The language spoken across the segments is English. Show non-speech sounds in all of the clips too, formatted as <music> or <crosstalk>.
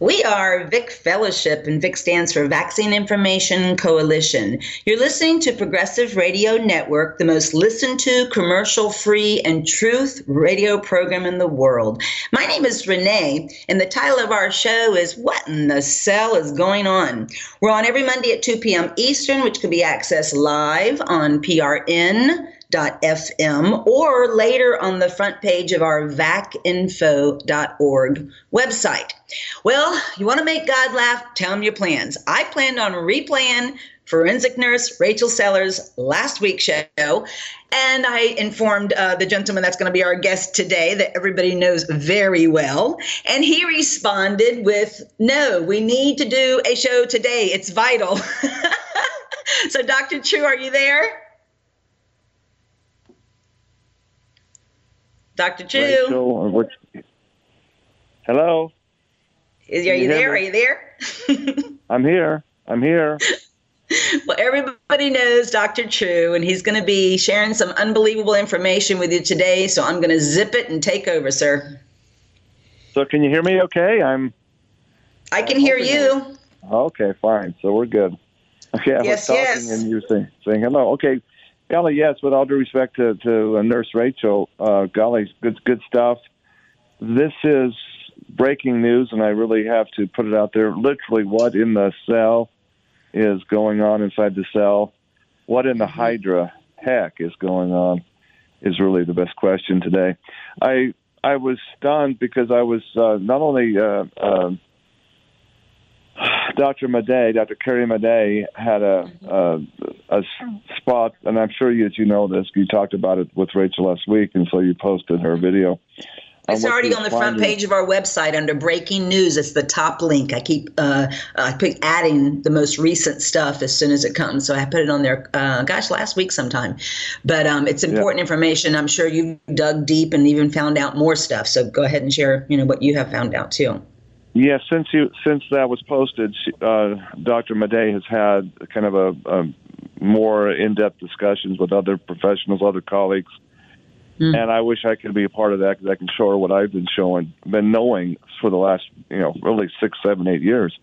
We are VIC Fellowship, and VIC stands for Vaccine Information Coalition. You're listening to Progressive Radio Network, the most listened to, commercial free, and truth radio program in the world. My name is Renee, and the title of our show is What in the Cell is Going On? We're on every Monday at 2 p.m. Eastern, which can be accessed live on PRN vacinfo.fm or later on the front page of our vacinfo.org website. Well, you want to make God laugh? Tell him your plans. I planned on replaying forensic nurse Rachel Sellers last week's show, and I informed uh, the gentleman that's going to be our guest today that everybody knows very well. And he responded with, No, we need to do a show today. It's vital. <laughs> so, Dr. Chu, are you there? Dr. Chu. Rachel, uh, which, hello. Is, are you, you there? Are you there? <laughs> I'm here. I'm here. well, everybody knows Dr. True, and he's going to be sharing some unbelievable information with you today. So I'm going to zip it and take over, sir. So can you hear me? Okay, I'm. I can I'm hear you. Okay, fine. So we're good. <laughs> Okay, I yes, was talking yes. and you saying, saying hello. Okay, Golly, yes. With all due respect to, to uh, Nurse Rachel, uh, golly, good good stuff. This is breaking news, and I really have to put it out there. Literally, what in the cell is going on inside the cell? What in the mm-hmm. Hydra heck is going on? Is really the best question today. I I was stunned because I was uh, not only uh, uh, Dr. Madej, Dr. Carrie Madej, had a, a, a spot, and I'm sure you, you know this. You talked about it with Rachel last week, and so you posted her video. It's already on the front page of our website under breaking news. It's the top link. I keep uh, I keep adding the most recent stuff as soon as it comes. So I put it on there. Uh, gosh, last week sometime. But um, it's important yeah. information. I'm sure you dug deep and even found out more stuff. So go ahead and share. You know what you have found out too. Yeah, since you since that was posted, uh, Dr. Madej has had kind of a, a more in-depth discussions with other professionals, other colleagues, mm. and I wish I could be a part of that because I can show her what I've been showing, been knowing for the last you know really six, seven, eight years.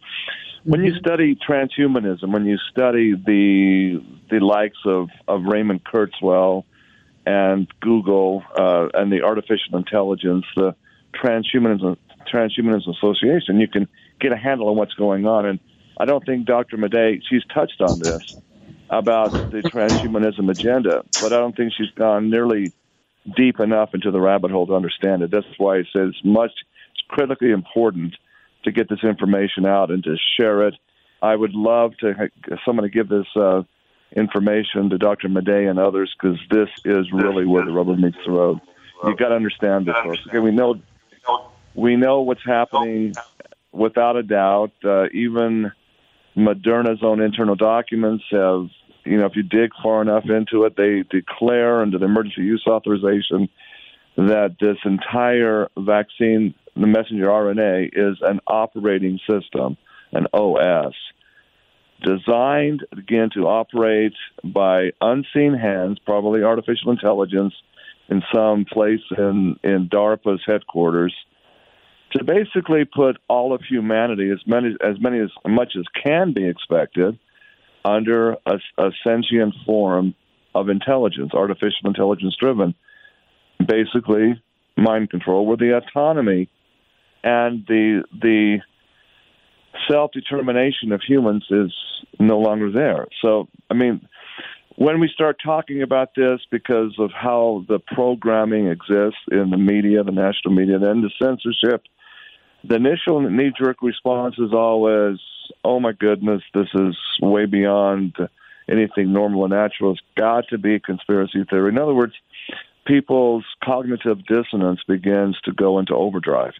When you hmm. study transhumanism, when you study the the likes of of Raymond Kurzweil and Google uh, and the artificial intelligence, the transhumanism Transhumanism Association, you can get a handle on what's going on. And I don't think Dr. Madej, she's touched on this about the transhumanism agenda, but I don't think she's gone nearly deep enough into the rabbit hole to understand it. That's why it says much, it's critically important to get this information out and to share it. I would love to someone to give this uh, information to Dr. Madej and others because this is really where the rubber meets the road. You've got to understand this. Okay, we know we know what's happening without a doubt. Uh, even Moderna's own internal documents have, you know, if you dig far enough into it, they declare under the emergency use authorization that this entire vaccine, the messenger RNA, is an operating system, an OS, designed again to operate by unseen hands, probably artificial intelligence, in some place in in DARPA's headquarters to basically put all of humanity, as many as many as much as can be expected, under a, a sentient form of intelligence, artificial intelligence driven, basically mind control, where the autonomy and the the self determination of humans is no longer there. So, I mean, when we start talking about this because of how the programming exists in the media, the national media, then the censorship, the initial knee jerk response is always, oh my goodness, this is way beyond anything normal and natural. It's got to be a conspiracy theory. In other words, people's cognitive dissonance begins to go into overdrive.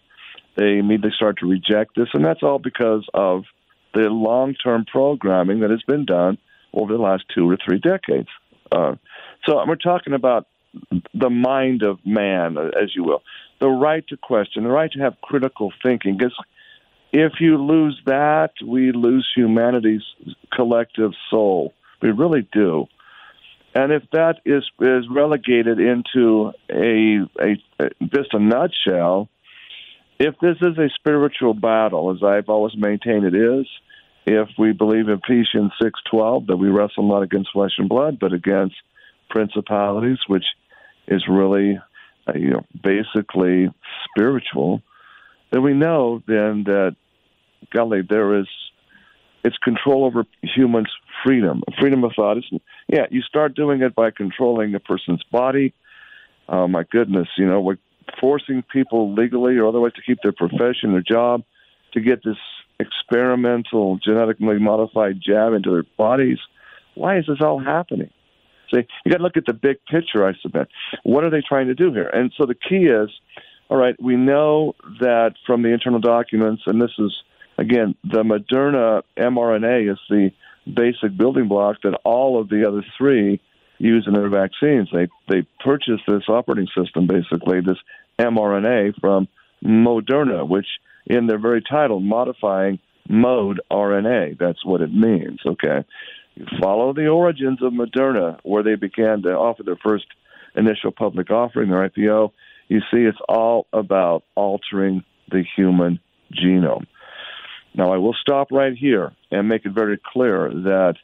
They immediately start to reject this, and that's all because of the long term programming that has been done over the last two or three decades. Uh, so we're talking about the mind of man, as you will the right to question, the right to have critical thinking. Because if you lose that, we lose humanity's collective soul. We really do. And if that is is relegated into a, a, just a nutshell, if this is a spiritual battle, as I've always maintained it is, if we believe in Ephesians six twelve that we wrestle not against flesh and blood, but against principalities, which is really, Uh, you know, basically spiritual, then we know then that, golly, there is it's control over humans' freedom, freedom of thought. Isn't, yeah, you start doing it by controlling a person's body. Oh my goodness, you know, we're forcing people legally or otherwise to keep their profession, their job, to get this experimental genetically modified jab into their bodies. Why is this all happening? See, you got to look at the big picture. I submit. What are they trying to do here? And so the key is, all right, we know that from the internal documents, and this is again, the Moderna mRNA is the basic building block that all of the other three use in their vaccines. They they purchased this operating system, basically this mRNA from Moderna, which in their very title, modifying mode RNA. That's what it means. Okay, follow the origins of Moderna, where they began to offer their first initial public offering, their IPO. You see, it's all about altering the human genome. Now, I will stop right here and make it very clear that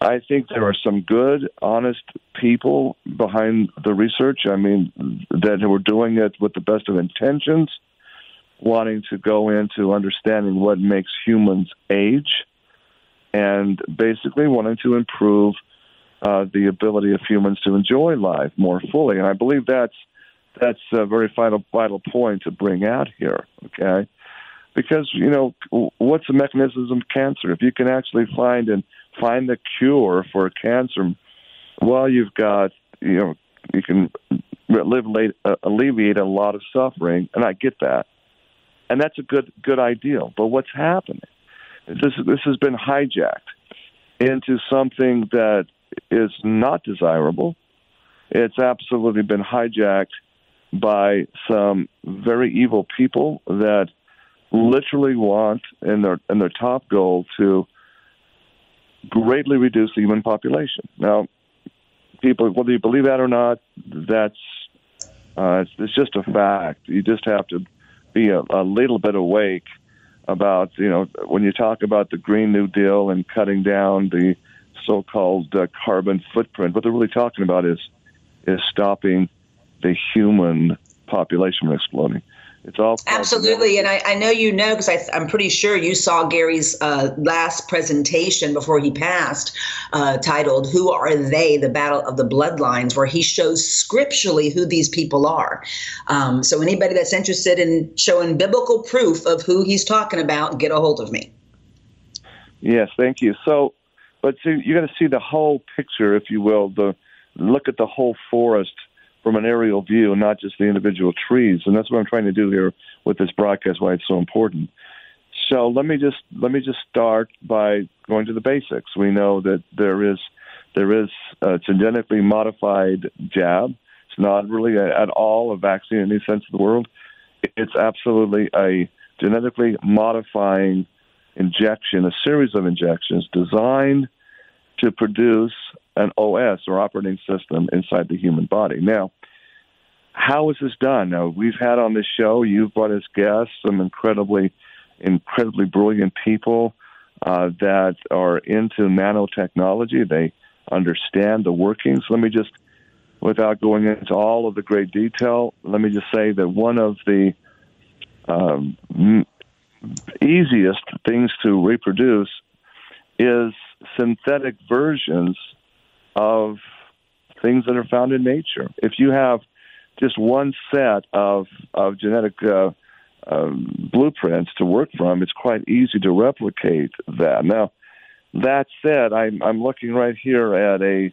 I think there are some good, honest people behind the research. I mean, that were doing it with the best of intentions, wanting to go into understanding what makes humans age, and basically wanting to improve uh, the ability of humans to enjoy life more fully. And I believe that's that's a very vital vital point to bring out here. Okay because you know what's the mechanism of cancer? If you can actually find and find the cure for cancer, well, you've got you know you can alleviate, uh, alleviate a lot of suffering, and I get that, and that's a good good ideal. But what's happening? This this has been hijacked into something that is not desirable. It's absolutely been hijacked by some very evil people that literally want in their in their top goal to greatly reduce the human population. Now, people, whether you believe that or not, that's uh, it's, it's just a fact. You just have to be a, a little bit awake about you know when you talk about the Green New Deal and cutting down the so-called uh, carbon footprint. What they're really talking about is is stopping the human population from exploding. It's all absolutely, and I, I, know you know because I'm pretty sure you saw Gary's uh, last presentation before he passed, uh, titled "Who Are They? The Battle of the Bloodlines," where he shows scripturally who these people are. Um, so anybody that's interested in showing biblical proof of who he's talking about, get a hold of me. Yes, thank you. So, but see, you got to see the whole picture, if you will. The look at the whole forest from an aerial view, not just the individual trees. And that's what I'm trying to do here with this broadcast. Why it's so important. So let me just let me just start by going to the basics. We know that there is there is a genetically modified jab. It's not really a, at all a vaccine in any sense of the world. It's absolutely a genetically modifying injection, a series of injections designed to produce an OS or operating system inside the human body. Now, how is this done? Now, we've had on this show, you've brought as guests some incredibly, incredibly brilliant people uh, that are into nanotechnology. They understand the workings. Let me just, without going into all of the great detail, let me just say that one of the um, easiest things to reproduce is synthetic versions of things that are found in nature. If you have just one set of of genetic uh, um, blueprints to work from, it's quite easy to replicate that. Now, that said, I'm, I'm looking right here at a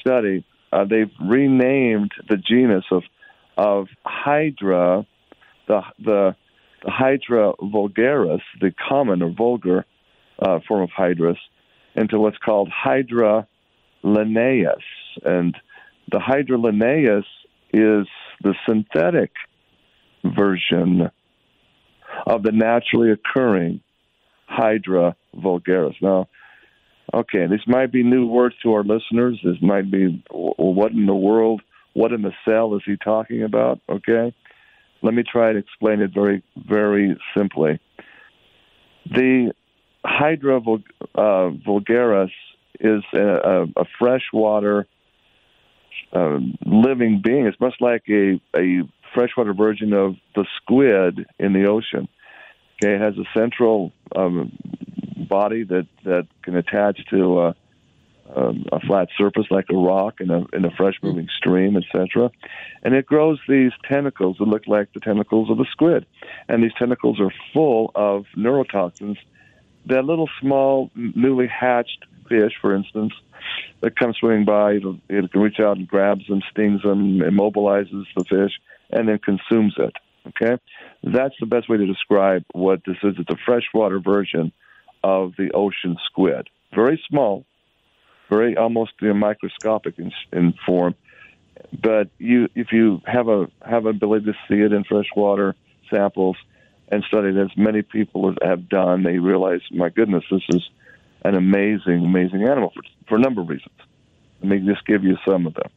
study. Uh, they've renamed the genus of of Hydra, the the, the Hydra vulgaris, the common or vulgar uh, form of Hydrus, into what's called Hydra linnaeus. And the Hydra linnaeus is the synthetic version of the naturally occurring Hydra vulgaris. Now, okay, this might be new words to our listeners. This might be what in the world, what in the cell is he talking about? Okay, Let me try to explain it very, very simply. The Hydra uh, vulgaris is a, a, freshwater uh, living being. It's much like a, a freshwater version of the squid in the ocean. Okay, it has a central um, body that, that can attach to uh, um, a flat surface like a rock in a in a fresh moving stream, etc. And it grows these tentacles that look like the tentacles of a squid, and these tentacles are full of neurotoxins that little small newly hatched fish, for instance, that comes swimming by, it can reach out and grabs them, stings them, immobilizes the fish, and then consumes it. Okay, that's the best way to describe what this is. It's a freshwater version of the ocean squid. Very small, very almost you know, microscopic in, in form. But you, if you have a have an ability to see it in freshwater samples and study it, as many people have done, they realize, my goodness, this is an amazing, amazing animal for, for a number of reasons. Let me just give you some of them.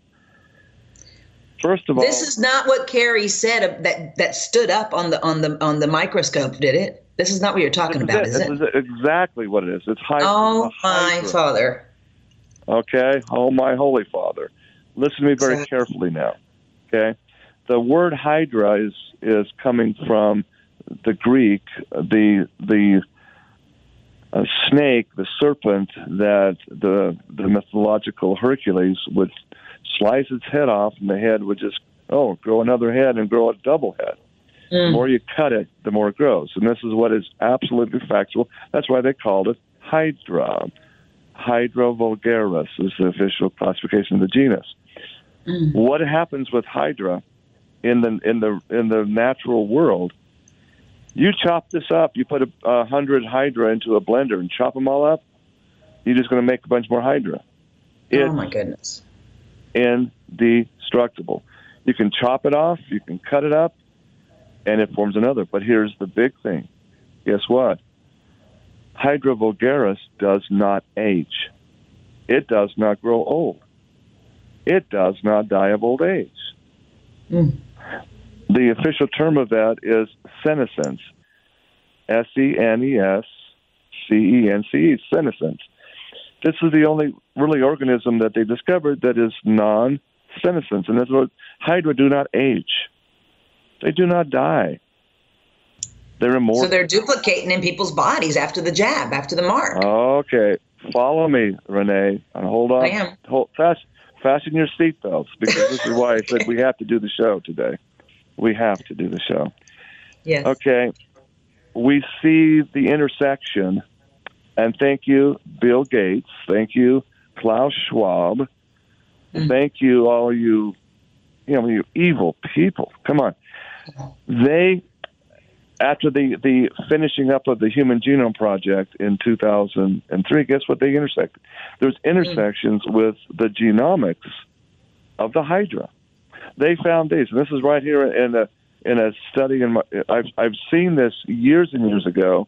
First of all, this is not what Carrie said that that stood up on the on the on the microscope, did it? This is not what you're talking about, is it? Is exactly what it is. It's high. Oh my father. Okay, oh my holy father. Listen to me very exactly. carefully now. Okay, the word hydra is is coming from the Greek, the the uh, snake, the serpent that the the mythological Hercules would slice its head off, and the head would just oh grow another head and grow a double head. Mm. The more you cut it, the more it grows. And this is what is absolutely factual. That's why they called it Hydra. Hydra vulgaris is the official classification of the genus. Mm. What happens with Hydra in the in the in the natural world? You chop this up. You put a, a hundred Hydra into a blender and chop them all up. You're just going to make a bunch more Hydra. It's oh my goodness! Indestructible. You can chop it off. You can cut it up and it forms another. But here's the big thing. Guess what? Hydra vulgaris does not age. It does not grow old. It does not die of old age. Mm. The official term of that is senescence. S E N E S C E N C E, senescence. This is the only really organism that they discovered that is non senescence, and that's what Hydra do not age. They do not die. They're immortal. So they're duplicating in people's bodies after the jab, after the mark. Okay. Follow me, Renee. And hold on. I am. Hold, fast, fasten your seatbelts because this is why I said <laughs> we have to do the show today. We have to do the show. Yes. Okay. We see the intersection, and thank you, Bill Gates. Thank you, Klaus Schwab. Mm. Thank you, all you, you know, you evil people. Come on. They, after the, the finishing up of the Human Genome Project in 2003, guess what they intersected? There's intersections mm. with the genomics of the Hydra. They found these, and this is right here in a in a study. In my, I've I've seen this years and years ago,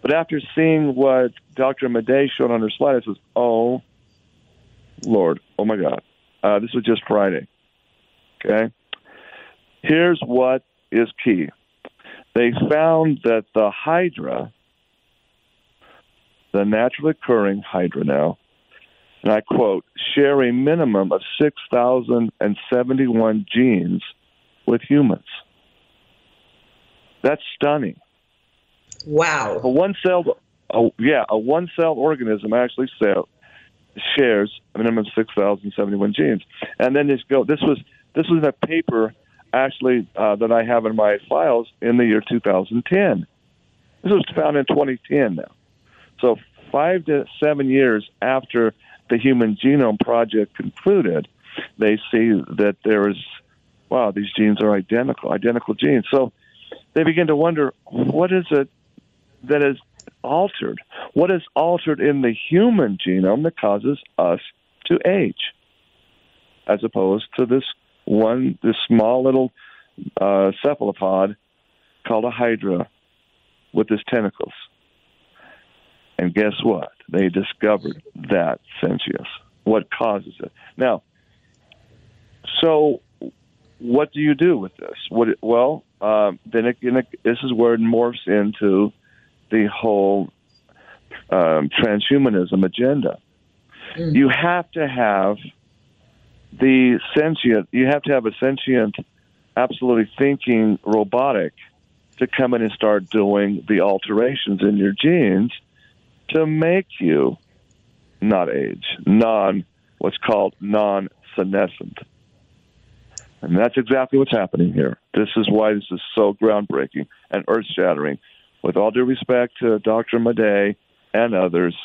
but after seeing what Dr. Madej showed on her slide, I says, "Oh, Lord, oh my God, uh, this was just Friday." Okay, Here's what is key they found that the Hydra, the naturally occurring Hydra now, and I quote, share a minimum of 6,071 genes with humans. That's stunning. Wow. A one cell, yeah, a one cell organism actually cell, shares a minimum of 6,071 genes. And then this go. This was this was a paper actually uh, that I have in my files in the year 2010. This was found in 2010 now. So five to seven years after the Human Genome Project concluded, they see that there is, wow, these genes are identical, identical genes. So they begin to wonder, what is it that is altered? What is altered in the human genome that causes us to age, as opposed to this one this small little uh, cephalopod called a hydra with its tentacles. And guess what? They discovered that sentience. What causes it? Now, so what do you do with this? What, well, uh, then it, it, this is where it morphs into the whole um, transhumanism agenda. Mm. You have to have the sentient, you have to have a sentient, absolutely thinking robotic to come in and start doing the alterations in your genes to make you not age, non, what's called non senescent. And that's exactly what's happening here. This is why this is so groundbreaking and earth shattering. With all due respect to Dr. Madej and others,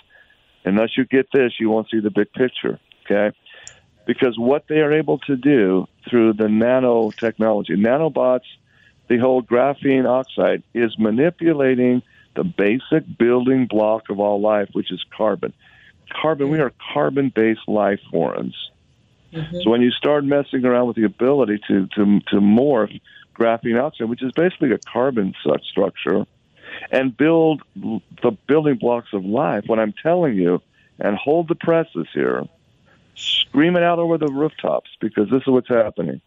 unless you get this, you won't see the big picture, okay? Because what they are able to do through the nanotechnology, nanobots, the whole graphene oxide is manipulating the basic building block of all life, which is carbon. Carbon, we are carbon based life forms. Mm-hmm. So when you start messing around with the ability to, to, to morph graphene oxide, which is basically a carbon structure, and build the building blocks of life, what I'm telling you, and hold the presses here, scream it out over the rooftops because this is what's happening.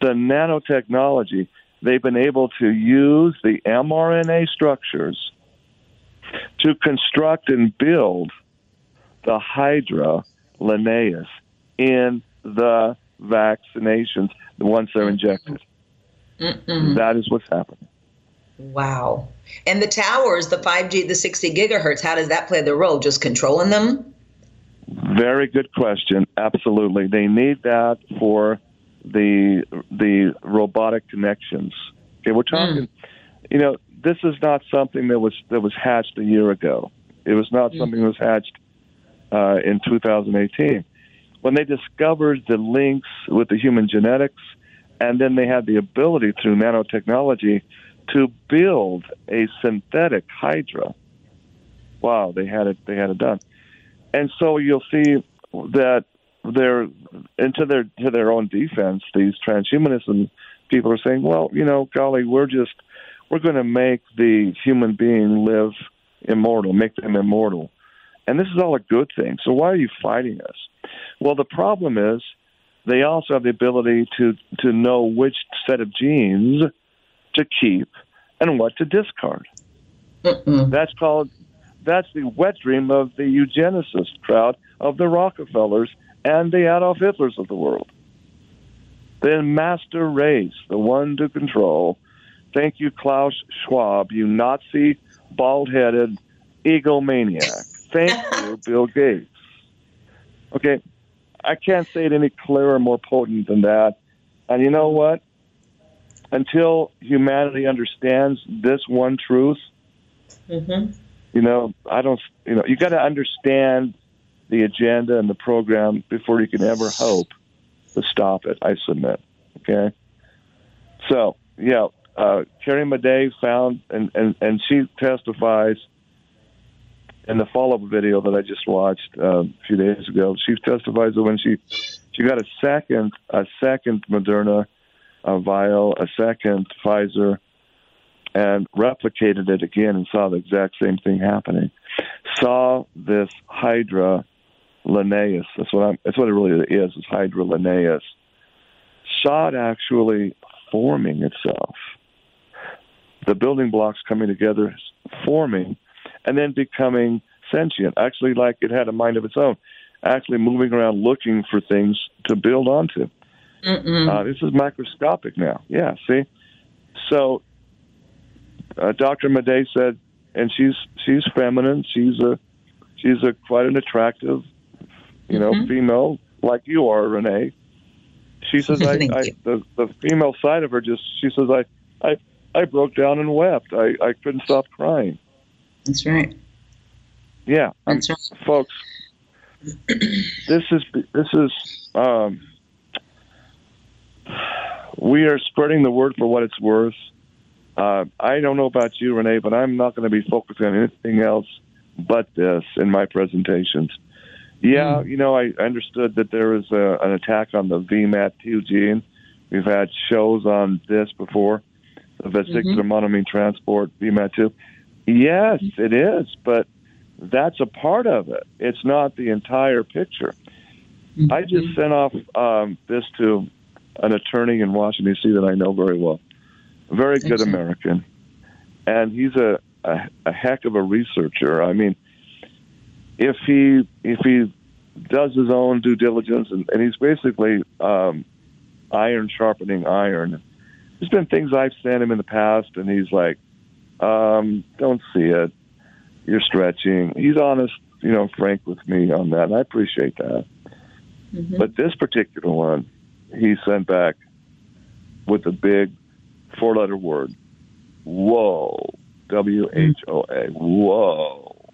The nanotechnology, they've been able to use the mRNA structures to construct and build the Hydra Linnaeus in the vaccinations, once they're injected. Mm-mm. That is what's happening. Wow. And the towers, the 5G, the 60 gigahertz, how does that play the role? Just controlling them? Very good question. Absolutely. They need that for the the robotic connections. Okay, we're talking mm. you know, this is not something that was that was hatched a year ago. It was not mm. something that was hatched uh, in 2018 when they discovered the links with the human genetics, and then they had the ability through nanotechnology to build a synthetic hydra. Wow, they had it. They had it done, and so you'll see that they're into their to their own defense. These transhumanism people are saying, "Well, you know, golly, we're just we're going to make the human being live immortal, make them immortal." And this is all a good thing. So why are you fighting us? Well, the problem is they also have the ability to to know which set of genes to keep and what to discard. Mm-mm. That's called that's the wet dream of the eugenicist crowd of the Rockefellers and the Adolf Hitlers of the world. The master race, the one to control. Thank you, Klaus Schwab, you Nazi, bald headed egomaniac. Thank <laughs> you, Bill Gates. Okay, I can't say it any clearer, more potent than that. And you know what? Until humanity understands this one truth, mm-hmm. you know, I don't, you know, you got to understand the agenda and the program before you can ever hope to stop it. I submit. Okay. So yeah, uh, Carrie Madej found, and, and and she testifies in the follow-up video that I just watched uh, a few days ago, she testifies that when she she got a second a second Moderna uh, vial, a second Pfizer, and replicated it again and saw the exact same thing happening. Saw this Hydra Linnaeus. That's what I'm. That's what it really is. Is Hydra Linnaeus. It actually forming itself. The building blocks coming together, forming and then becoming sentient, actually like it had a mind of its own, actually moving around looking for things to build onto. Uh, this is microscopic now. Yeah, see? So uh, Dr. Madej said, and she's she's feminine. She's a she's a quite an attractive, you know, mm-hmm. female like you are, Renee. She says, <laughs> I, I the the female side of her just she says, I I I broke down and wept. I I couldn't stop crying. That's right. Yeah, That's um, right. folks. this is this is um, we are spreading the word for what it's worth. Uh, I don't know about you, Renee, but I'm not going to be focusing on anything else but this in my presentations. Yeah, mm. you know, I understood that there was a, an attack on the VMAT2 gene. We've had shows on this before, the vesicular mm-hmm. monoamine transport, VMAT2. Yes, it is, but that's a part of it. It's not the entire picture. Mm-hmm. I just sent off um, this to an attorney in Washington D.C. that I know very well, very good American, and he's a, a a heck of a researcher. I mean, if he if he does his own due diligence, and, and he's basically um, iron sharpening iron. There's been things I've sent him in the past, and he's like, um, "Don't see it. You're stretching." He's honest, you know, frank with me on that, and I appreciate that. Mm-hmm. But this particular one, he sent back with a big four-letter word. Whoa, W H O A. Whoa.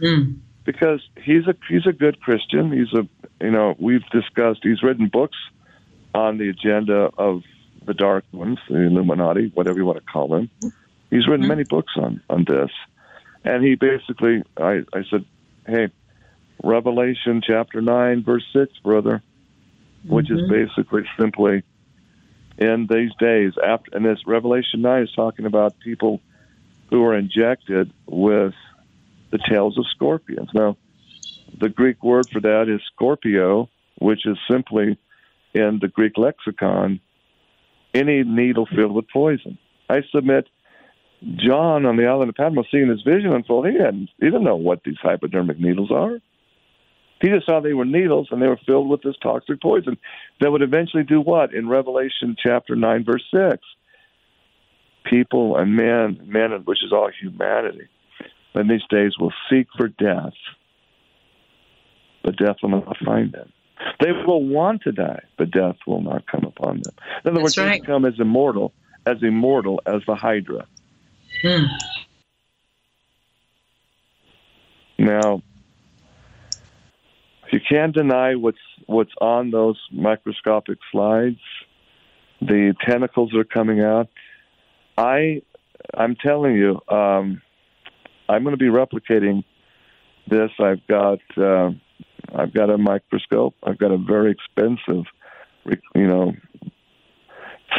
Mm because he's a he's a good Christian. He's a you know we've discussed. He's written books on the agenda of the dark ones, the Illuminati, whatever you want to call them. He's written many books on on this, and he basically I I said, hey, Revelation chapter nine verse six, brother, which mm-hmm. is basically simply in these days after and this Revelation nine is talking about people who are injected with the tails of scorpions. Now, the Greek word for that is scorpio, which is simply in the Greek lexicon any needle filled with poison. I submit John on the island of Patmos seeing his vision unfold, he hadn't he didn't know what these hypodermic needles are. He just saw they were needles and they were filled with this toxic poison that would eventually do what? In Revelation chapter nine, verse six. People and men, men which is all humanity, in these days will seek for death, but death will not find them. They will want to die, but death will not come upon them. In other That's words, right. they become as immortal, as immortal as the Hydra. Hmm. Now, you can't deny what's what's on those microscopic slides. The tentacles are coming out. I, I'm telling you, um, I'm going to be replicating this. I've got uh, I've got a microscope. I've got a very expensive, you know,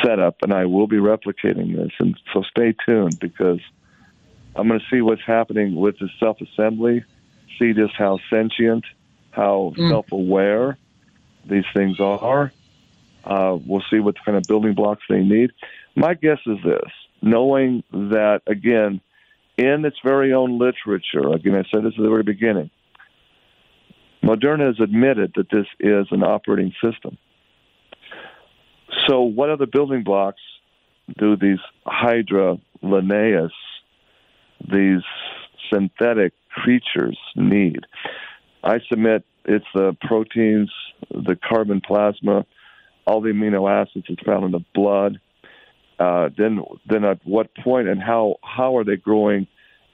setup, and I will be replicating this. And so stay tuned because I'm going to see what's happening with the self-assembly. See just how sentient, how mm. self-aware these things are. Uh, we'll see what kind of building blocks they need. My guess is this: knowing that again in its very own literature. Again, I said this at the very beginning. Moderna has admitted that this is an operating system. So, what other building blocks do these Hydra Linnaeus, these synthetic creatures, need? I submit it's the proteins, the carbon plasma, all the amino acids that's found in the blood, uh, then then at what point and how how are they growing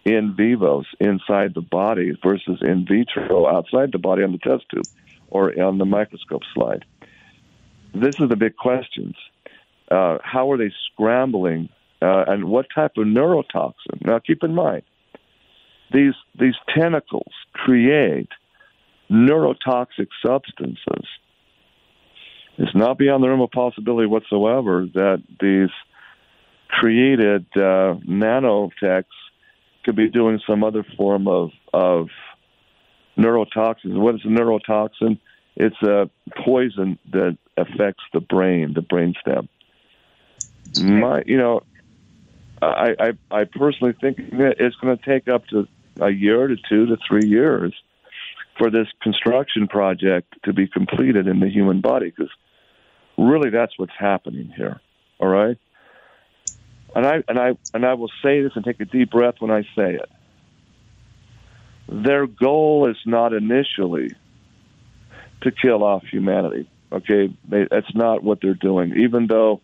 in vivos inside the body versus in vitro outside the body on the test tube or on the microscope slide? This is the big questions. Uh, how are they scrambling, uh, and what type of neurotoxin? Now, keep in mind these these tentacles create neurotoxic substances. It's not beyond the realm of possibility whatsoever that these created uh, nanotechs could be doing some other form of of neurotoxins. What is a neurotoxin? It's a poison that affects the brain, the brainstem. My, you know, I, I I personally think it's going to take up to a year to two to three years for this construction project to be completed in the human body because really that's what's happening here. All right and I and I and I will say this and take a deep breath when I say it. Their goal is not initially to kill off humanity. Okay, they, that's not what they're doing. Even though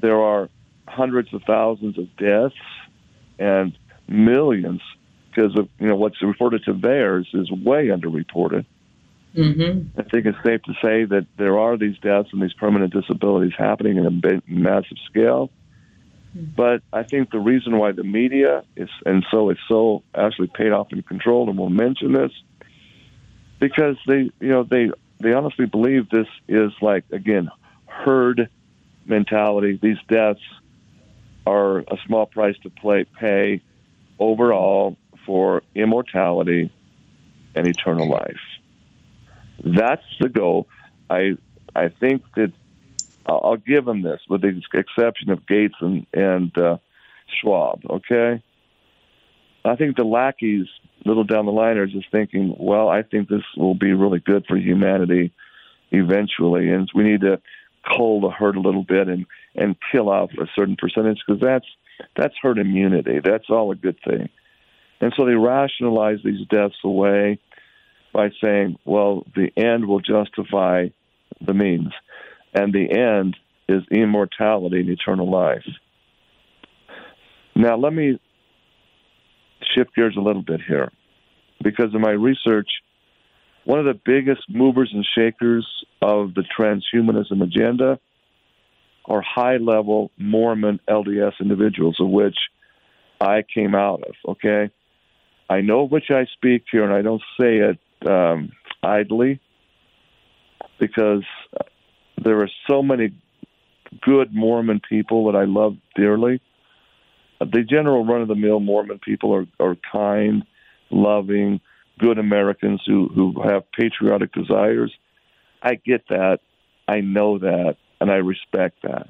there are hundreds of thousands of deaths and millions because of you know what's reported to theirs is way underreported. Mm-hmm. I think it's safe to say that there are these deaths and these permanent disabilities happening in a massive scale. Mm-hmm. But I think the reason why the media is, and so it's so actually paid off and controlled, and we'll mention this, because they, you know, they they honestly believe this is like again herd mentality. These deaths are a small price to play, pay overall for immortality and eternal life. That's the goal. I I think that I'll, I'll give them this, with the exception of Gates and and uh, Schwab. Okay, I think the lackeys, little down the line, are just thinking, well, I think this will be really good for humanity eventually, and we need to cull the herd a little bit and and kill off a certain percentage because that's that's herd immunity. That's all a good thing. And so they rationalize these deaths away by saying, well, the end will justify the means. And the end is immortality and eternal life. Now, let me shift gears a little bit here because in my research, one of the biggest movers and shakers of the transhumanism agenda are high level Mormon LDS individuals, of which I came out of. Okay. I know which I speak here, and I don't say it um, idly because there are so many good Mormon people that I love dearly. The general run of the mill Mormon people are, are kind, loving, good Americans who, who have patriotic desires. I get that. I know that and I respect that.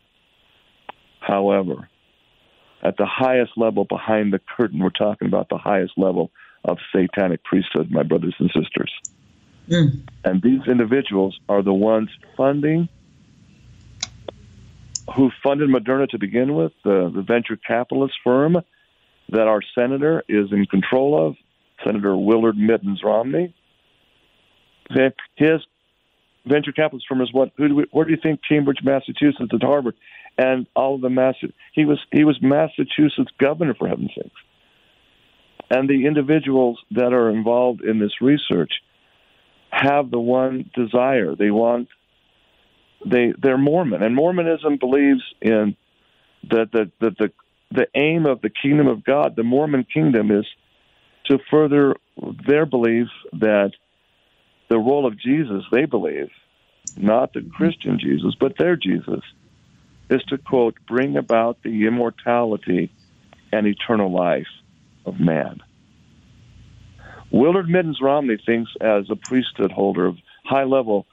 However, at the highest level behind the curtain, we're talking about the highest level of satanic priesthood, my brothers and sisters. Mm. And these individuals are the ones funding, who funded Moderna to begin with, the, the venture capitalist firm that our senator is in control of, Senator Willard Mittens Romney. His venture capitalist firm is what? Who do we, where do you think Cambridge, Massachusetts, at Harvard, and all of the Mass? He was he was Massachusetts governor for heaven's sakes. And the individuals that are involved in this research have the one desire they want. They they're Mormon, and Mormonism believes in that the the the the aim of the kingdom of God, the Mormon kingdom, is to further their belief that the role of Jesus, they believe, not the Christian Jesus, but their Jesus, is to, quote, bring about the immortality and eternal life of man. Willard Mittens Romney thinks, as a priesthood holder, of high level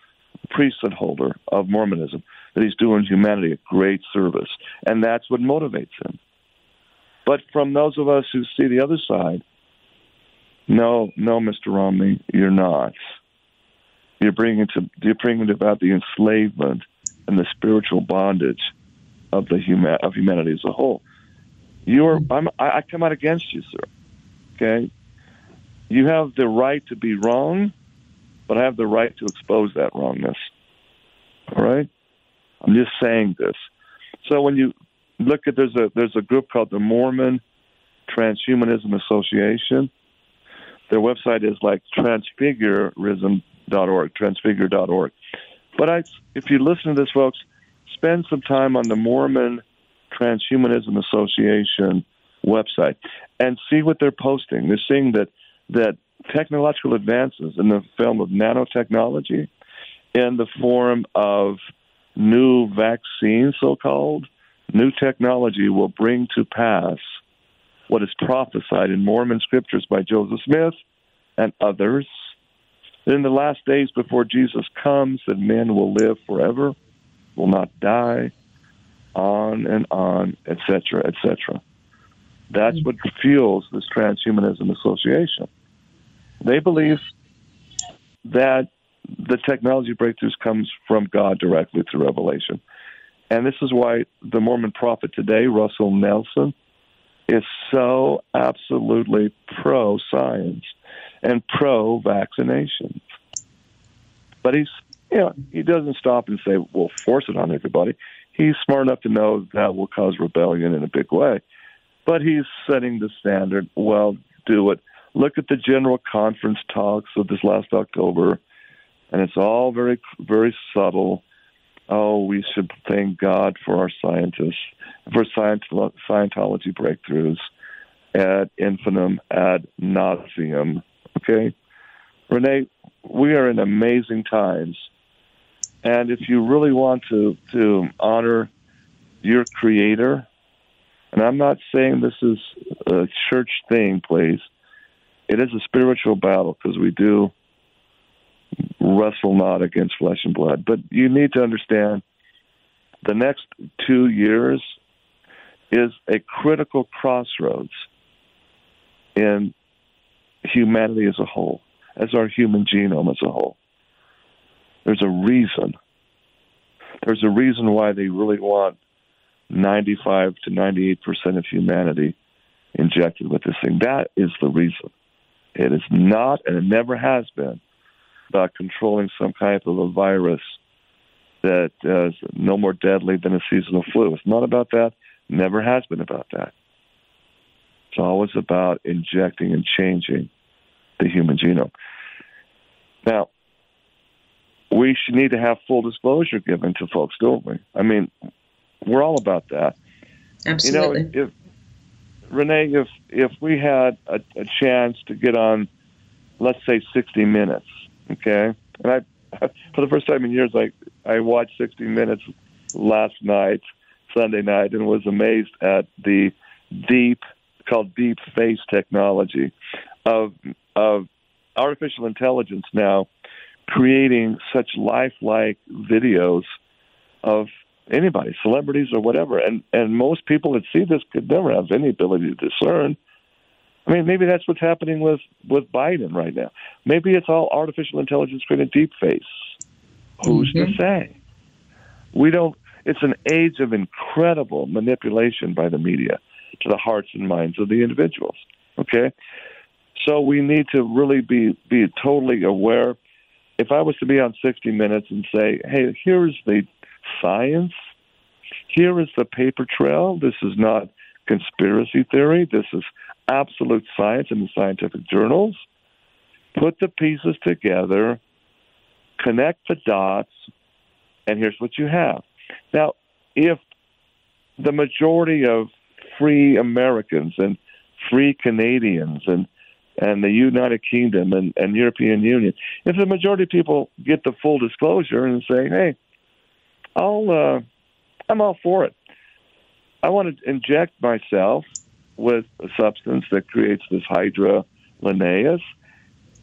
priesthood holder of Mormonism, that he's doing humanity a great service. And that's what motivates him. But from those of us who see the other side, no, no, Mr. Romney, you're not. You're bringing to you're bringing about the enslavement and the spiritual bondage of the human of humanity as a whole. You're I'm, I come out against you, sir. Okay, you have the right to be wrong, but I have the right to expose that wrongness. All right, I'm just saying this. So when you look at there's a there's a group called the Mormon Transhumanism Association. Their website is like transfigurism org, transfigure.org. But I, if you listen to this, folks, spend some time on the Mormon Transhumanism Association website and see what they're posting. They're seeing that that technological advances in the realm of nanotechnology, in the form of new vaccines, so called, new technology will bring to pass what is prophesied in Mormon scriptures by Joseph Smith and others in the last days before Jesus comes, that men will live forever, will not die, on and on, etc., etc. That's what fuels this Transhumanism Association. They believe that the technology breakthroughs comes from God directly through revelation. And this is why the Mormon prophet today, Russell Nelson, is so absolutely pro science and pro vaccination. But he's, you know, he doesn't stop and say, we'll force it on everybody. He's smart enough to know that will cause rebellion in a big way. But he's setting the standard. Well, do it. Look at the general conference talks of this last October, and it's all very, very subtle. Oh, we should thank God for our scientists, for Scientology breakthroughs ad infinitum ad nauseum. Okay, Renee, we are in amazing times, and if you really want to to honor your Creator, and I'm not saying this is a church thing, please. It is a spiritual battle because we do wrestle not against flesh and blood. But you need to understand the next two years is a critical crossroads in humanity as a whole, as our human genome as a whole. There's a reason. There's a reason why they really want 95 to 98 percent of humanity injected with this thing. That is the reason. It is not, and it never has been, about controlling some kind of a virus that is no more deadly than a seasonal flu. It's not about that. Never has been about that. It's always about injecting and changing the human genome. Now, we should need to have full disclosure given to folks, don't we? I mean, we're all about that. Absolutely. You know, if Renee, if if we had a, a chance to get on, let's say, 60 Minutes, okay, and I, <laughs> for the first time in years, I I watched 60 Minutes last night, Sunday night, and was amazed at the deep called deep face technology of of artificial intelligence now creating such lifelike videos of anybody, celebrities or whatever. And and most people that see this could never have any ability to discern. I mean, maybe that's what's happening with with Biden right now. Maybe it's all artificial intelligence created deepfake. Who's mm-hmm. to say? We don't. It's an age of incredible manipulation by the media to the hearts and minds of the individuals. Okay, so we need to really be be totally aware. If I was to be on 60 Minutes and say, "Hey, here's the science. Here is the paper trail. This is not conspiracy theory. This is absolute science in the scientific journals. Put the pieces together, connect the dots, and here's what you have. Now, if the majority of free Americans and free Canadians and and the United Kingdom and, and European Union, if the majority of people get the full disclosure and say, hey, I'll uh, I'm all for it. I want to inject myself with a substance that creates this Hydra linnaeus,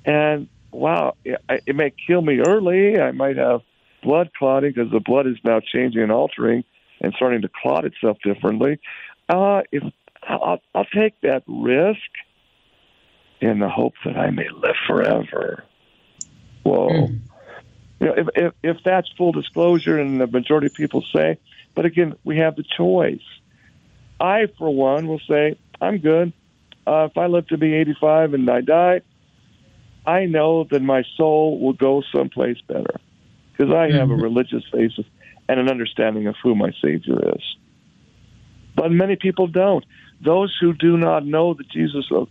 and wow, it, it may kill me early. I might have blood clotting because the blood is now changing and altering and starting to clot itself differently. Uh, if I'll, I'll take that risk in the hope that I may live forever. Whoa. Mm you know, if, if, if that's full disclosure and the majority of people say, but again, we have the choice. I, for one, will say, I'm good. Uh, if I live to be 85 and I die, I know that my soul will go someplace better because I have mm-hmm. a religious basis and an understanding of who my Savior is. But many people don't. Those who do not know that Jesus, of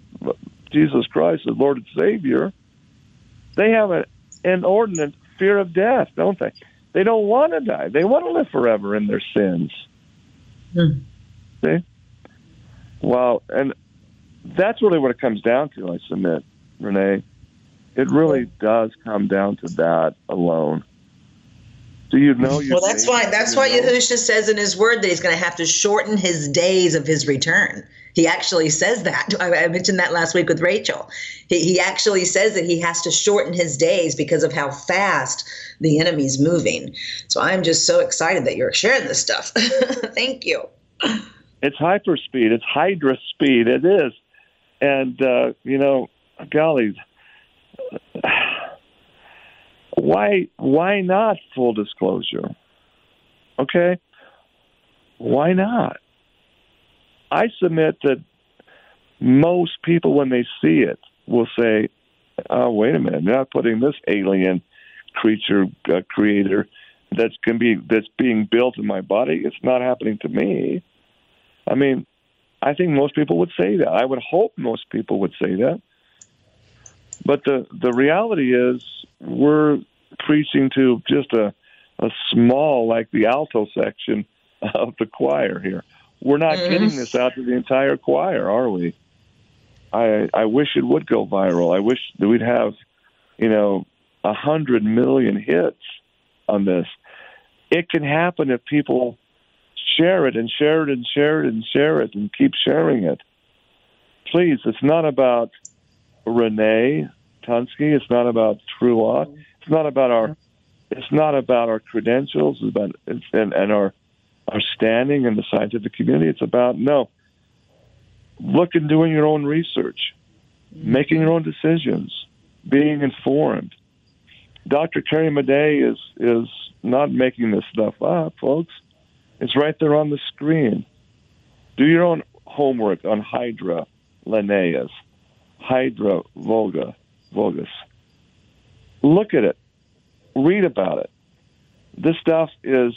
Jesus Christ is Lord and Savior, they have an inordinate fear of death, don't they? They don't want to die. They want to live forever in their sins. Hmm. See? Well, and that's really what it comes down to, I submit, Renee. It really does come down to that alone. Do you know? Well, that's why. That's why Yahushua says in His Word that He's going to have to shorten His days of His return. He actually says that. I, mentioned that last week with Rachel. He, he actually says that he has to shorten his days because of how fast the enemy's moving. So I'm just so excited that you're sharing this stuff. <laughs> Thank you. It's hyperspeed. It's hydra speed. It is, and uh, you know, golly why why not full disclosure? Okay? Why not? I submit that most people when they see it will say, "Oh, wait a minute, they're not putting this alien creature uh, creator that's can be that's being built in my body. It's not happening to me." I mean, I think most people would say that. I would hope most people would say that. But the the reality is, we're preaching to just a a small, like the alto section <laughs> of the choir here. We're not mm-hmm. getting this out to the entire choir, are we? I I wish it would go viral. I wish that we'd have, you know, a hundred million hits on this. It can happen if people share it and share it and share it and share it and keep sharing it. Please, it's not about Renee Tunsky. It's not about True Ott. It's not about our. It's not about our credentials. It's about it's, and, and our our standing in the scientific community. It's about no, look and doing your own research, making your own decisions, being informed. Dr. Carrie Madej is is not making this stuff up, folks. It's right there on the screen. Do your own homework on Hydra Linnaeus, Hydra vulga, vulgus. Look at it. Read about it. This stuff is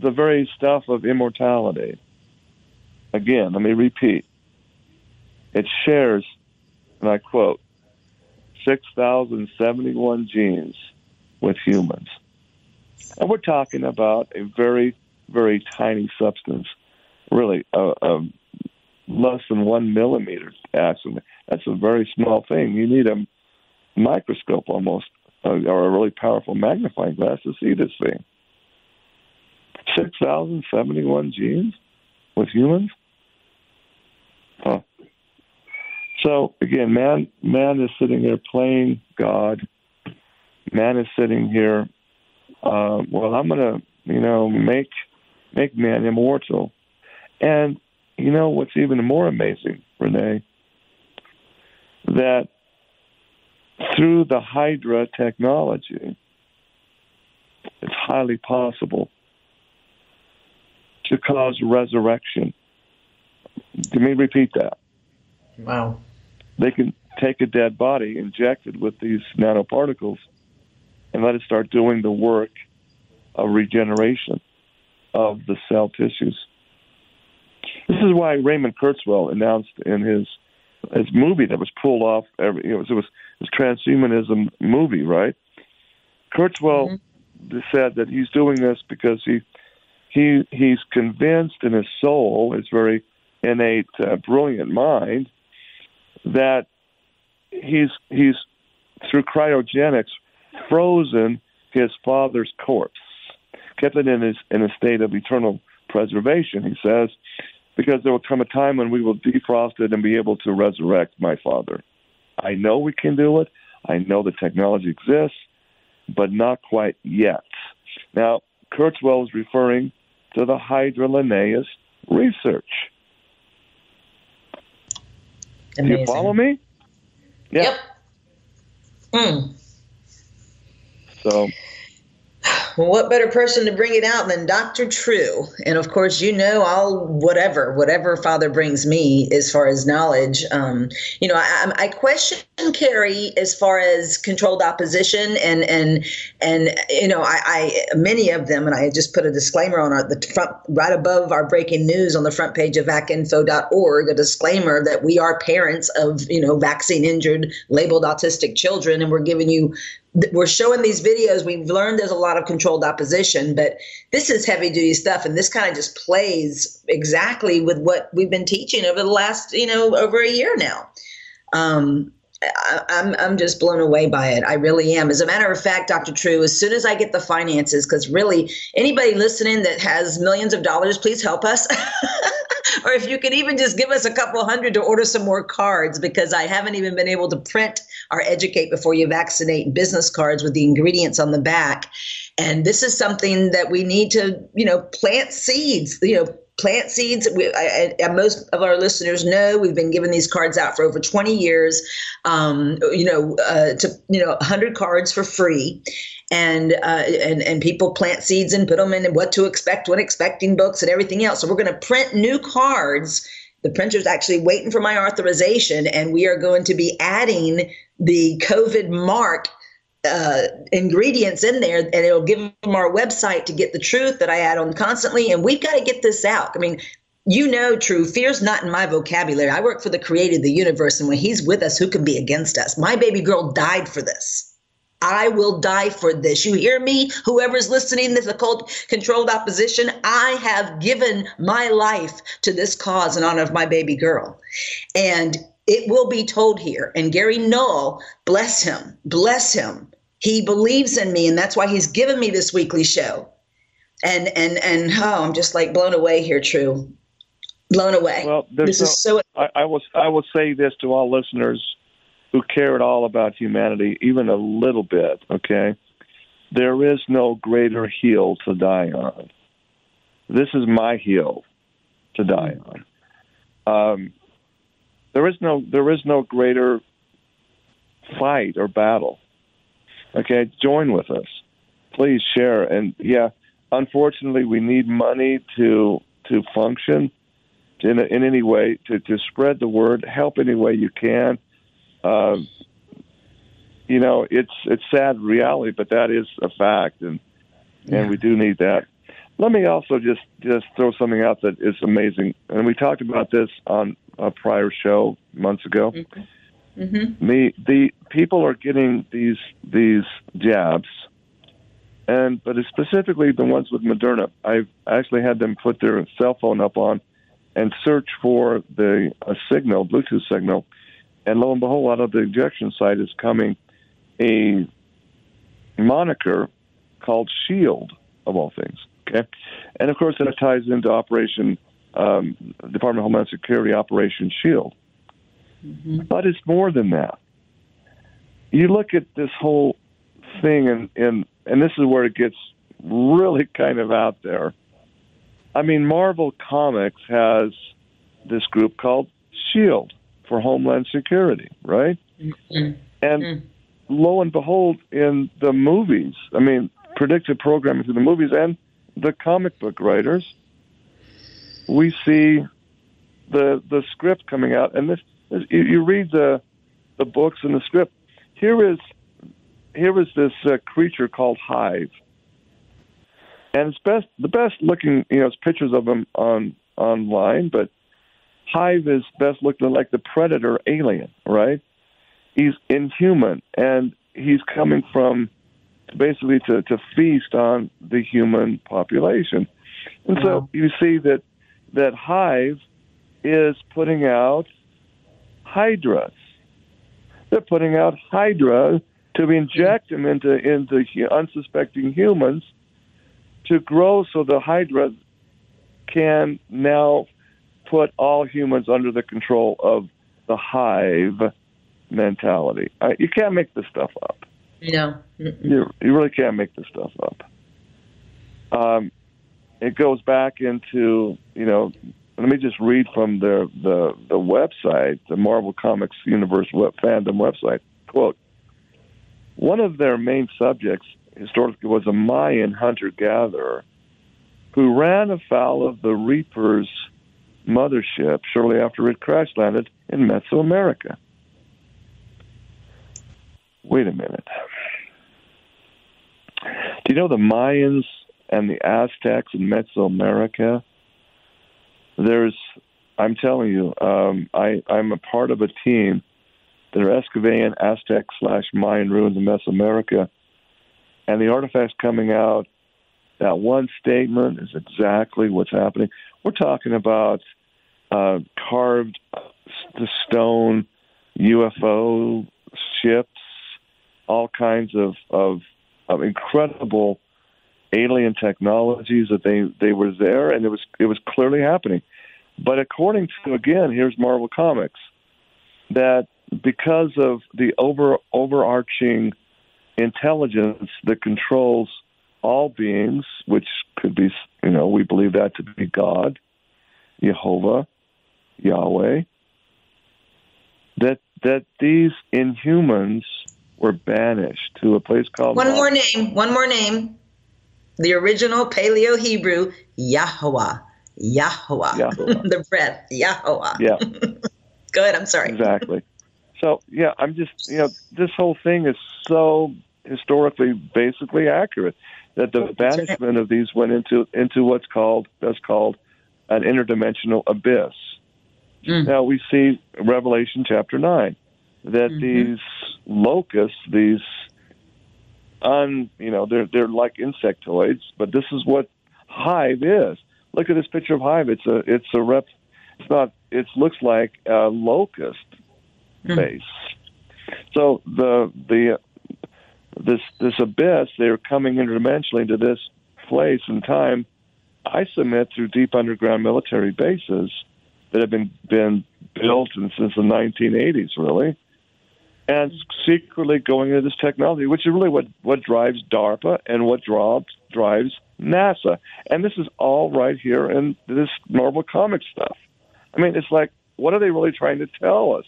the very stuff of immortality. Again, let me repeat. It shares, and I quote, 6,071 genes with humans. And we're talking about a very, very tiny substance, really, uh, less than one millimeter, actually. That's a very small thing. You need a microscope almost, uh, or a really powerful magnifying glass to see this thing. 6,071 genes with humans? Huh. So again, man, man is sitting there playing God. Man is sitting here. Uh, well, I'm gonna, you know, make make man immortal. And you know what's even more amazing, Renee, that through the Hydra technology, it's highly possible to cause resurrection. Let me repeat that. Wow they can take a dead body, inject it with these nanoparticles, and let it start doing the work of regeneration of the cell tissues. This is why Raymond Kurzweil announced in his his movie that was pulled off. Every, it was it was his transhumanism movie, right? Kurzweil mm-hmm. said that he's doing this because he he he's convinced in his soul, his very innate, uh, brilliant mind, that he's he's through cryogenics frozen his father's corpse, kept it in his in a state of eternal preservation. He says, because there will come a time when we will defrost it and be able to resurrect my father. I know we can do it. I know the technology exists, but not quite yet. Now, Kurzweil is referring to the Hydra Linnaeus research. Amazing. Do you follow me? Yeah. Yep. Mm. So well, what better person to bring it out than Dr. True? And of course, you know, I'll whatever, whatever Father brings me as far as knowledge. Um, you know, I, I question Carrie as far as controlled opposition and and and you know, I, I many of them, and I just put a disclaimer on our, the front right above our breaking news on the front page of vacinfo.org, a disclaimer that we are parents of you know vaccine injured labeled autistic children, and we're giving you we're showing these videos. We've learned there's a lot of controlled opposition, but this is heavy duty stuff, and this kind of just plays exactly with what we've been teaching over the last, you know, over a year now. Um, I, I'm I'm just blown away by it. I really am. As a matter of fact, Dr. True, as soon as I get the finances, because really anybody listening that has millions of dollars, please help us. <laughs> or if you could even just give us a couple hundred to order some more cards, because I haven't even been able to print our Educate Before You Vaccinate business cards with the ingredients on the back. And this is something that we need to, you know, plant seeds, you know, plant seeds. We, I, I, most of our listeners know we've been giving these cards out for over 20 years. Um, you know, uh, to you know, 100 cards for free, and uh, and and people plant seeds and put them in and what to expect when expecting books and everything else. So we're going to print new cards. The printer's actually waiting for my authorization, and we are going to be adding the COVID mark uh, ingredients in there and it'll give them our website to get the truth that I add on constantly. And we've got to get this out. I mean, you know, true fear's not in my vocabulary. I work for the creator of the universe, and when he's with us, who can be against us? My baby girl died for this. I will die for this. You hear me? Whoever's listening, this occult controlled opposition, I have given my life to this cause in honor of my baby girl. And it will be told here. And Gary Null, bless him, bless him. He believes in me, and that's why he's given me this weekly show. And and and oh, I'm just like blown away here, True, blown away. Well, this no, is so. I, I will I will say this to all listeners who care at all about humanity, even a little bit. Okay, there is no greater hill to die on. this is my hill to die on. Um, there is no there is no greater fight or battle. Okay, join with us. Please share. And yeah, unfortunately, we need money to to function in in any way to to spread the word. Help any way you can. Uh, you know, it's it's sad reality, but that is a fact, and and yeah. we do need that. Let me also just just throw something out that is amazing, and we talked about this on a prior show months ago. Mm-hmm. Mm-hmm. The the people are getting these these jabs, and but it's specifically the ones with Moderna. I've actually had them put their cell phone up on and search for the a signal, Bluetooth signal, and lo and behold, out of the injection site is coming a moniker called Shield of all things. Okay, and of course that ties into Operation um, Department of Homeland Security Operation Shield. Mm-hmm. But it's more than that. You look at this whole thing, and, and and this is where it gets really kind of out there. I mean, Marvel Comics has this group called Shield for Homeland Security, right? Mm-hmm. And mm-hmm. lo and behold, in the movies, I mean, predictive programming through the movies and the comic book writers, we see the the script coming out, and this, you, you, read the the books and the script. Here is here is this uh, creature called Hive, and it's best the best looking. You know, it's pictures of him on online, but Hive is best looking like the predator alien, right? He's inhuman, and he's coming from basically to, to feast on the human population. And so uh-huh. you see that that Hive is putting out hydras. They're putting out hydra to inject them into into unsuspecting humans to grow so the hydra can now put all humans under the control of the hive mentality. You can't make this stuff up. No, you you really can't make this stuff up. Um, it goes back into you know. Let me just read from the the the website, the Marvel Comics Universe web, fandom website. Quote: One of their main subjects historically was a Mayan hunter gatherer who ran afoul of the Reaper's mothership shortly after it crash landed in Mesoamerica. Wait a minute. Do you know the Mayans and the Aztecs in Mesoamerica? There's, I'm telling you, um, I, I'm a part of a team that are excavating Aztec slash Mayan ruins in Mesoamerica, and the artifacts coming out. That one statement is exactly what's happening. We're talking about uh, carved the stone UFO ships all kinds of, of, of incredible alien technologies that they, they were there and it was it was clearly happening. But according to again, here's Marvel Comics, that because of the over overarching intelligence that controls all beings, which could be you know, we believe that to be God, Jehovah, Yahweh, that that these inhumans were banished to a place called. One more name. One more name. The original Paleo Hebrew Yahweh. Yahweh. Yahweh. <laughs> the breath. Yahweh. Yeah. <laughs> Go ahead. I'm sorry. Exactly. So yeah, I'm just you know this whole thing is so historically basically accurate that the banishment of these went into into what's called that's called an interdimensional abyss. Mm. Now we see Revelation chapter nine that mm-hmm. these locusts, these un, you know, they're they're like insectoids, but this is what hive is. Look at this picture of hive. It's a it's a rep. It's not. It looks like a locust mm. base. So the the this this abyss, they're coming interdimensionally into this place and time. I submit through deep underground military bases that have been been built and since the 1980s, really, and secretly going into this technology, which is really what, what drives DARPA and what drives drives NASA. And this is all right here in this Marvel comic stuff. I mean, it's like, what are they really trying to tell us?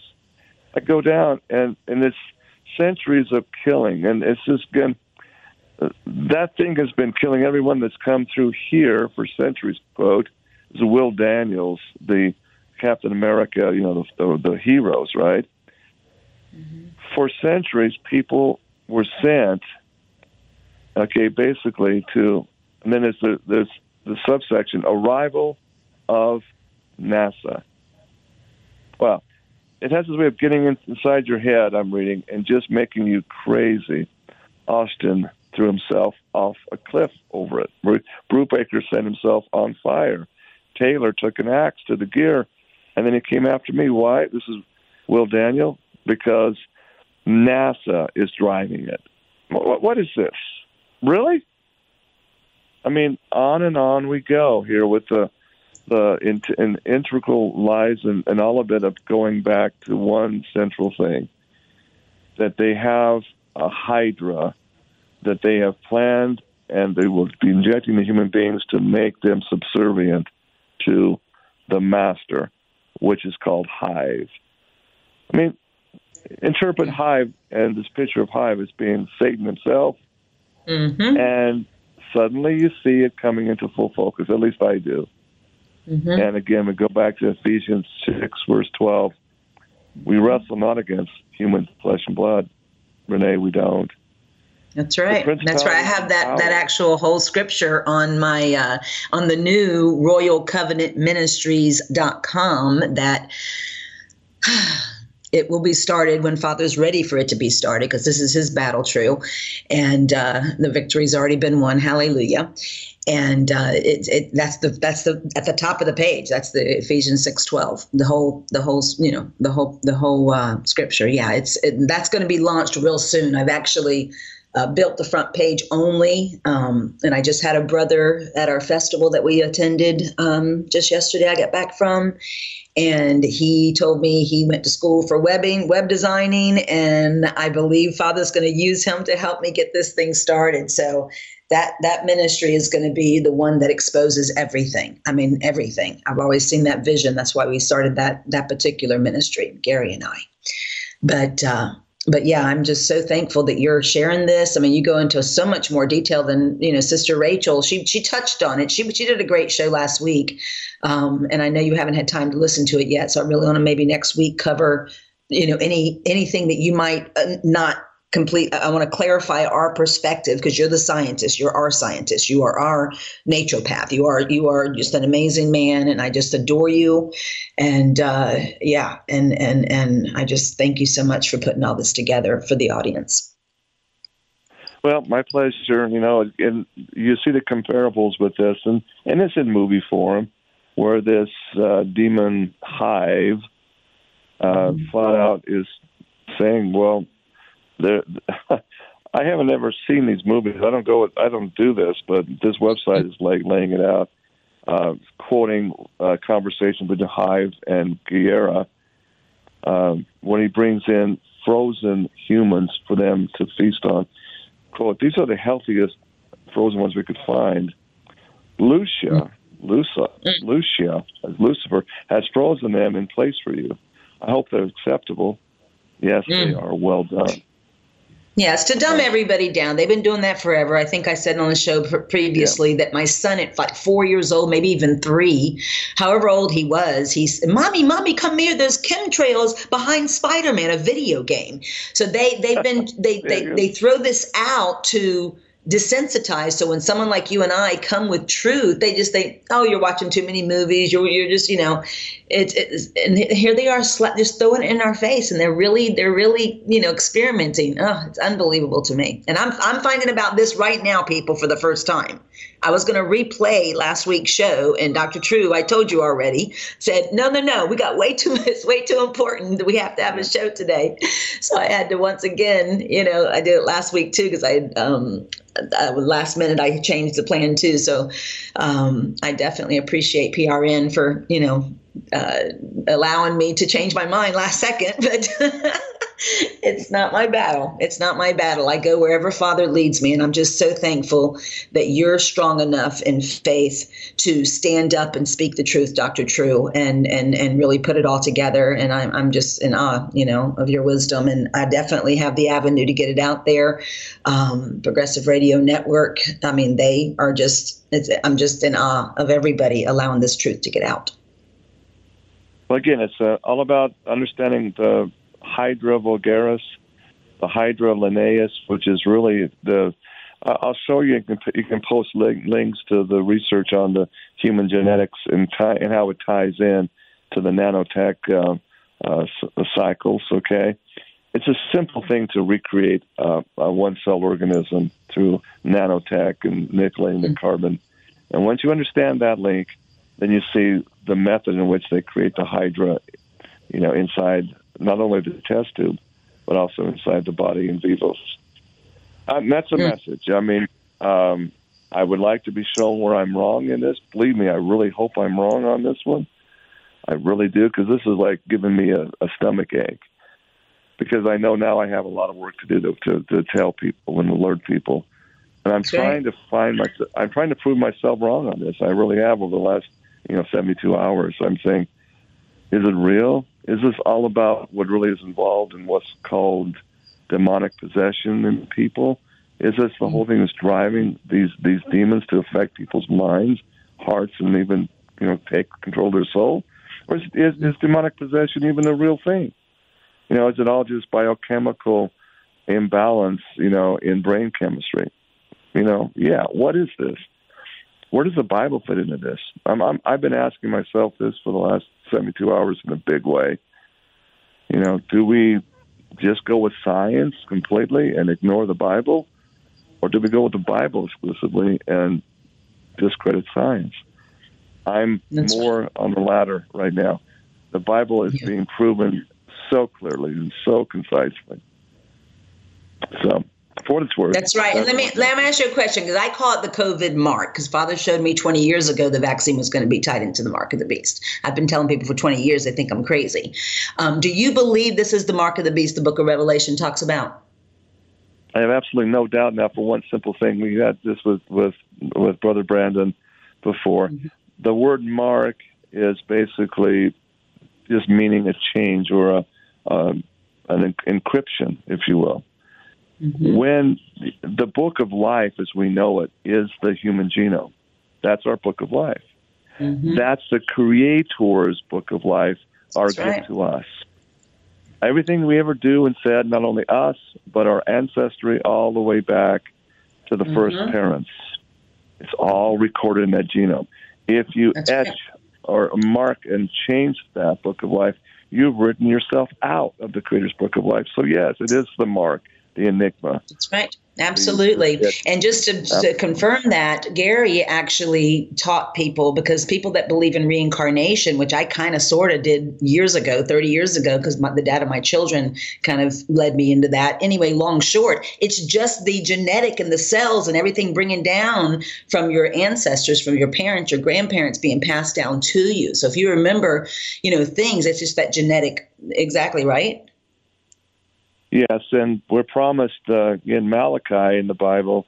I go down and and it's centuries of killing, and it's just been that thing has been killing everyone that's come through here for centuries. Quote is Will Daniels, the Captain America, you know, the the, the heroes, right? Mm-hmm. For centuries, people were sent, okay, basically to, and then there's the the subsection arrival of NASA. Well, it has this way of getting inside your head. I'm reading and just making you crazy. Austin threw himself off a cliff over it. Brubaker set himself on fire. Taylor took an axe to the gear, and then he came after me. Why? This is Will Daniel because NASA is driving it. What, what is this? Really? I mean, on and on we go here with the the in, in integral lies and, and all of it of going back to one central thing that they have a hydra that they have planned and they will be injecting the human beings to make them subservient to the master, which is called Hive. I mean, interpret Hive and this picture of Hive as being Satan himself, mm-hmm. and suddenly you see it coming into full focus. At least I do. Mm-hmm. And again, we go back to Ephesians 6, verse 12. We wrestle not against human flesh and blood. Renee, we don't. That's right. That's right. I have that that actual whole scripture on my uh, on the new Royal Covenant Ministries.com that <sighs> it will be started when Father's ready for it to be started because this is his battle true, and uh, the victory's already been won. Hallelujah! and uh, it, it, that's the that's the at the top of the page. That's the Ephesians six twelve. The whole the whole you know the whole the whole uh, scripture. Yeah, it's it, that's going to be launched real soon. I've actually. Uh, built the front page only, um, and I just had a brother at our festival that we attended um, just yesterday. I got back from, and he told me he went to school for webbing, web designing, and I believe Father's going to use him to help me get this thing started. So that that ministry is going to be the one that exposes everything. I mean everything. I've always seen that vision. That's why we started that that particular ministry gary and i. But uh but yeah i'm just so thankful that you're sharing this. I mean you go into so much more detail than you know sister rachel. She she touched on it. She she did a great show last week um, and i know you haven't had time to listen to it yet so i really want to maybe next week cover you know any anything that you might uh, not complete i want to clarify our perspective because you're the scientist you're our scientist you are our naturopath you are you are just an amazing man and i just adore you and uh, yeah and and and i just thank you so much for putting all this together for the audience well my pleasure you know and you see the comparables with this and and it's in movie form where this uh, demon hive uh, mm-hmm. flat out is saying well there. <laughs> I haven't ever seen these movies. I don't go. I don't do this, but this website is like laying it out, uh, quoting a conversation between Hive and Guerra um, when he brings in frozen humans for them to feast on. Quote: These are the healthiest frozen ones we could find. Lucia, Lucia, Lucia, Lucifer has frozen them in place for you. I hope they're acceptable. Yes, mm. they are. Well done. Yes, to dumb everybody down. They've been doing that forever. I think I said on the show previously yeah. that my son at like four years old, maybe even three, however old he was, he's, Mommy, Mommy, come here. There's chemtrails behind Spider Man, a video game. So they, they've been, <laughs> they, they, they throw this out to, desensitized. So when someone like you and I come with truth, they just think, "Oh, you're watching too many movies. You're you're just you know, it's, and here they are, just throwing it in our face, and they're really they're really you know experimenting. Oh, it's unbelievable to me. And I'm I'm finding about this right now, people, for the first time. I was going to replay last week's show, and Dr. True, I told you already, said, "No, no, no, we got way too <laughs> much, way too important. We have to have a show today." So I had to once again, you know, I did it last week too because I um, uh, last minute I changed the plan too. So um, I definitely appreciate PRN for you know uh, allowing me to change my mind last second. <laughs> But it's not my battle. It's not my battle. I go wherever Father leads me. And I'm just so thankful that you're strong enough in faith to stand up and speak the truth, Dr. True, and and and really put it all together. And I'm, I'm just in awe, you know, of your wisdom. And I definitely have the avenue to get it out there. Um, Progressive Radio Network, I mean, they are just, I'm just in awe of everybody allowing this truth to get out. Well, again, it's uh, all about understanding the Hydra vulgaris, the Hydra linnaeus, which is really the. Uh, I'll show you. You can, you can post link, links to the research on the human genetics and, tie, and how it ties in to the nanotech uh, uh, cycles. Okay, it's a simple thing to recreate uh, a one cell organism through nanotech and manipulating the mm-hmm. carbon. And once you understand that link, then you see the method in which they create the hydra, you know, inside not only the test tube, but also inside the body in vivos. Um, that's a mm. message. I mean, um, I would like to be shown where I'm wrong in this. Believe me, I really hope I'm wrong on this one. I really do, because this is like giving me a, a stomach ache. Because I know now I have a lot of work to do to, to, to tell people and alert people, and I'm trying to find my. I'm trying to prove myself wrong on this. I really have over the last you know 72 hours. I'm saying, is it real? Is this all about what really is involved in what's called demonic possession in people? Is this the whole thing that's driving these these demons to affect people's minds, hearts, and even you know take control of their soul? Or is, is, is demonic possession even a real thing? You know, is it all just biochemical imbalance? You know, in brain chemistry? You know, yeah. What is this? Where does the Bible fit into this? I'm, I'm, I've been asking myself this for the last 72 hours in a big way. You know, do we just go with science completely and ignore the Bible? Or do we go with the Bible exclusively and discredit science? I'm That's more right. on the latter right now. The Bible is yeah. being proven so clearly and so concisely. So for what it's worth. That's right. And let me let me ask you a question because I call it the COVID mark because Father showed me 20 years ago the vaccine was going to be tied into the mark of the beast. I've been telling people for 20 years they think I'm crazy. Um, do you believe this is the mark of the beast? The Book of Revelation talks about. I have absolutely no doubt now. For one simple thing, we had this with with with Brother Brandon before. Mm-hmm. The word mark is basically just meaning a change or a um, an encryption, if you will. Mm-hmm. When the book of life, as we know it, is the human genome. That's our book of life. Mm-hmm. That's the Creator's book of life, our That's gift right. to us. Everything we ever do and said, not only us, but our ancestry all the way back to the mm-hmm. first parents, it's all recorded in that genome. If you That's etch right. or mark and change that book of life, you've written yourself out of the Creator's book of life. So, yes, it is the mark the enigma. That's right. Absolutely. And just to, to, confirm that, Gary actually taught people because people that believe in reincarnation, which I kind of sort of did years ago, 30 years ago, because the dad of my children kind of led me into that. Anyway, long short, it's just the genetic and the cells and everything bringing down from your ancestors, from your parents, your grandparents being passed down to you. So if you remember, you know, things, it's just that genetic, exactly right? Yes, and we're promised uh, in Malachi in the Bible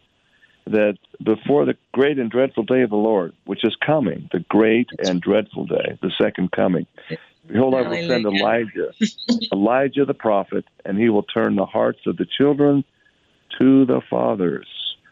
that before the great and dreadful day of the Lord, which is coming, the great and dreadful day, the second coming, behold, I will send Elijah, Elijah the prophet, and he will turn the hearts of the children to the fathers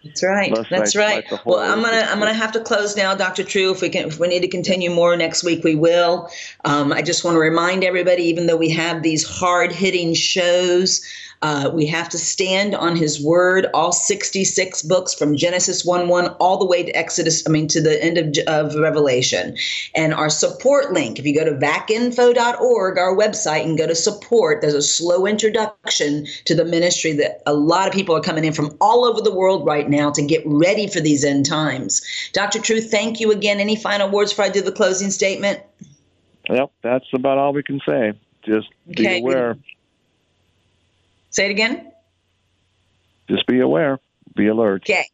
that's right. That's right. Well, I'm gonna I'm gonna have to close now, Dr. True. If we can, if we need to continue more next week, we will. Um, I just want to remind everybody, even though we have these hard hitting shows, uh, we have to stand on His Word. All 66 books from Genesis 1 1 all the way to Exodus. I mean, to the end of, of Revelation. And our support link. If you go to vacinfo.org, our website, and go to support, there's a slow introduction to the ministry that a lot of people are coming in from all over the world right now to get ready for these end times. Dr. True, thank you again. Any final words before I do the closing statement? Yep, that's about all we can say. Just okay. be aware. Say it again. Just be aware. Be alert. Okay.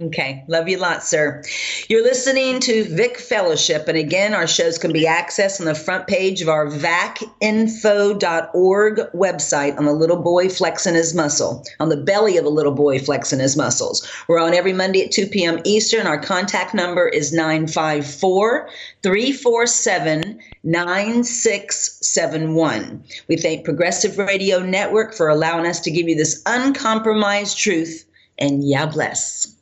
Okay. Love you a lot, sir. You're listening to Vic Fellowship, and again, our shows can be accessed on the front page of our vacinfo.org website on the little boy flexing his muscle, on the belly of a little boy flexing his muscles. We're on every Monday at 2 p.m. Eastern. Our contact number is 954 347 9671. We thank Progressive Radio Network for allowing us to give you this uncompromised truth, and Yah bless.